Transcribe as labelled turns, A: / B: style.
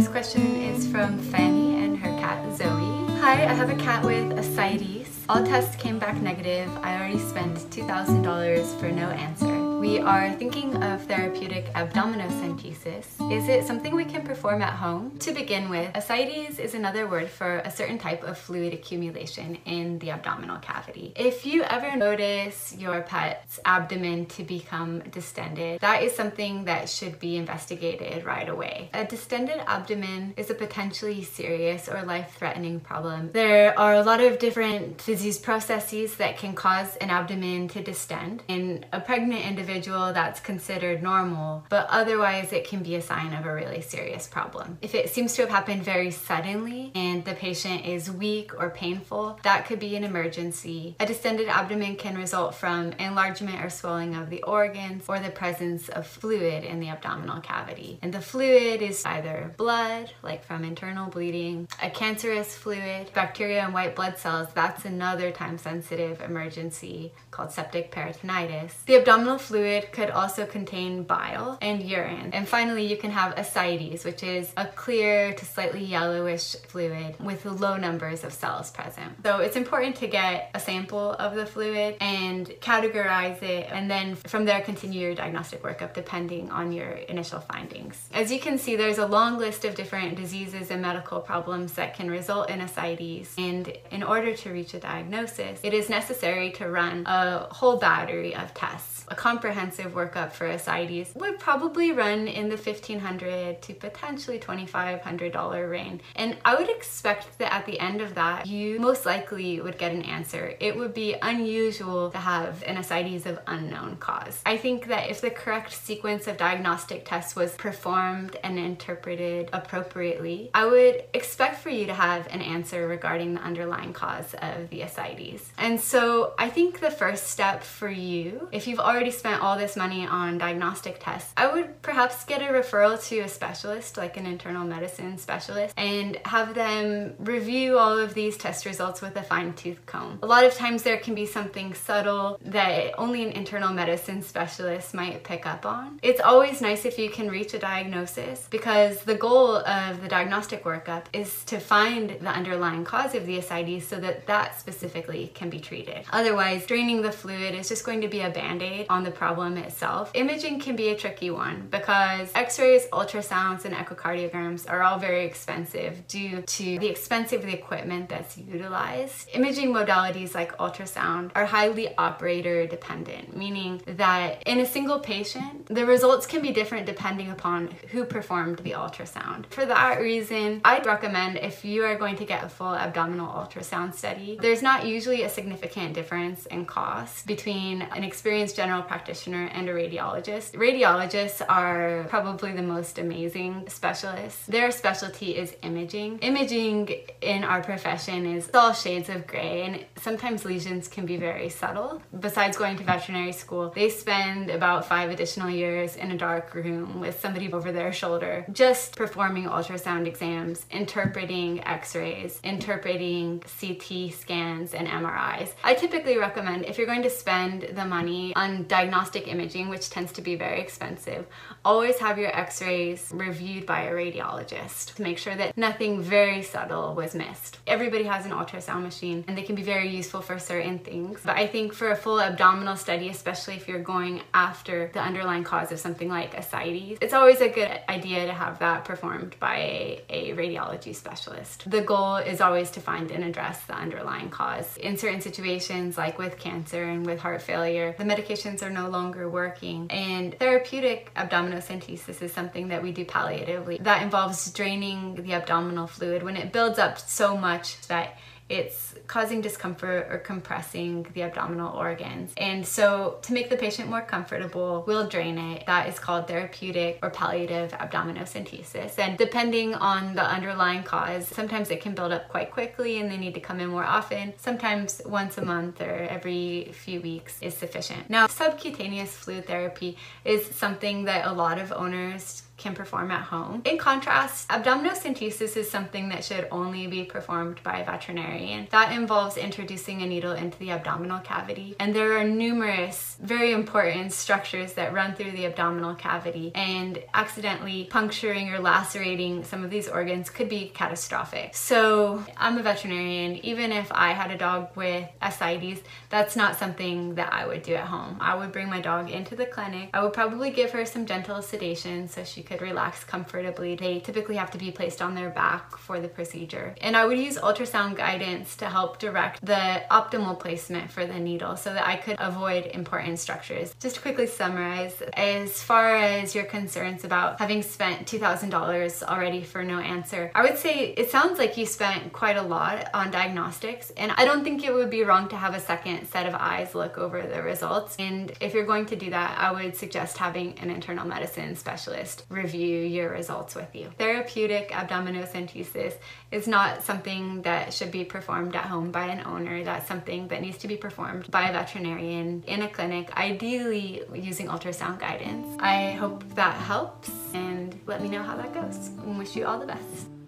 A: This question is from Fanny and her cat Zoe. Hi, I have a cat with ascites. All tests came back negative. I already spent $2,000 for no answer. We are thinking of therapeutic abdominocentesis. Is it something we can perform at home? To begin with, ascites is another word for a certain type of fluid accumulation in the abdominal cavity. If you ever notice your pet's abdomen to become distended, that is something that should be investigated right away. A distended abdomen is a potentially serious or life-threatening problem. There are a lot of different disease processes that can cause an abdomen to distend. In a pregnant individual that's considered normal, but otherwise it can be a sign of a really serious problem. If it seems to have happened very suddenly and the patient is weak or painful, that could be an emergency. A distended abdomen can result from enlargement or swelling of the organs or the presence of fluid in the abdominal cavity. And the fluid is either blood, like from internal bleeding, a cancerous fluid, bacteria and white blood cells, that's another time sensitive emergency called septic peritonitis. The abdominal fluid fluid could also contain bile and urine. And finally, you can have ascites, which is a clear to slightly yellowish fluid with low numbers of cells present. So it's important to get a sample of the fluid and categorize it, and then from there continue your diagnostic workup depending on your initial findings. As you can see, there's a long list of different diseases and medical problems that can result in ascites, and in order to reach a diagnosis, it is necessary to run a whole battery of tests. A comprehensive workup for ascites would probably run in the 1,500 to potentially $2,500 range. And I would expect that at the end of that, you most likely would get an answer. It would be unusual to have an ascites of unknown cause. I think that if the correct sequence of diagnostic tests was performed and interpreted appropriately, I would expect for you to have an answer regarding the underlying cause of the ascites. And so I think the first step for you, if you've already spent all this money on diagnostic tests, I would perhaps get a referral to a specialist, like an internal medicine specialist, and have them review all of these test results with a fine tooth comb. A lot of times there can be something subtle that only an internal medicine specialist might pick up on. It's always nice if you can reach a diagnosis because the goal of the diagnostic workup is to find the underlying cause of the ascites so that that specifically can be treated. Otherwise, draining the fluid is just going to be a band-aid on the problem itself. Imaging can be a tricky one because x-rays, ultrasounds, and echocardiograms are all very expensive due to the expense of the equipment that's utilized. Imaging modalities like ultrasound are highly operator dependent, meaning that in a single patient, the results can be different depending upon who performed the ultrasound. For that reason, I'd recommend if you are going to get a full abdominal ultrasound study, there's not usually a significant difference in cost between an experienced general practitioner practitioner and a radiologist. Radiologists are probably the most amazing specialists. Their specialty is imaging. Imaging in our profession is all shades of gray and sometimes lesions can be very subtle. Besides going to veterinary school, they spend about five additional years in a dark room with somebody over their shoulder just performing ultrasound exams, interpreting x-rays, interpreting CT scans and MRIs. I typically recommend if you're going to spend the money on diagnostic diagnostic imaging, which tends to be very expensive, always have your x-rays reviewed by a radiologist to make sure that nothing very subtle was missed. Everybody has an ultrasound machine and they can be very useful for certain things. But I think for a full abdominal study, especially if you're going after the underlying cause of something like ascites, it's always a good idea to have that performed by a, a radiology specialist. The goal is always to find and address the underlying cause. In certain situations, like with cancer and with heart failure, the medications are no longer working. And therapeutic abdominocentesis is something that we do palliatively. That involves draining the abdominal fluid when it builds up so much that it's causing discomfort or compressing the abdominal organs. And so to make the patient more comfortable, we'll drain it. That is called therapeutic or palliative abdominocentesis. And depending on the underlying cause, sometimes it can build up quite quickly and they need to come in more often. Sometimes once a month or every few weeks is sufficient. Now, subcutaneous fluid therapy is something that a lot of owners can perform at home. In contrast, abdominocentesis is something that should only be performed by a veterinarian. That involves introducing a needle into the abdominal cavity, and there are numerous very important structures that run through the abdominal cavity, and accidentally puncturing or lacerating some of these organs could be catastrophic. So, I'm a veterinarian. Even if I had a dog with ascites, that's not something that I would do at home. I would bring my dog into the clinic. I would probably give her some gentle sedation so she could relax comfortably. They typically have to be placed on their back for the procedure. And I would use ultrasound guidance to help direct the optimal placement for the needle so that I could avoid important structures. Just to quickly summarize, as far as your concerns about having spent $2,000 already for no answer, I would say it sounds like you spent quite a lot on diagnostics and I don't think it would be wrong to have a second set of eyes look over the results. And if you're going to do that, I would suggest having an internal medicine specialist review your results with you. Therapeutic abdominocentesis is not something that should be performed at home by an owner. That's something that needs to be performed by a veterinarian in a clinic, ideally using ultrasound guidance. I hope that helps and let me know how that goes. And wish you all the best.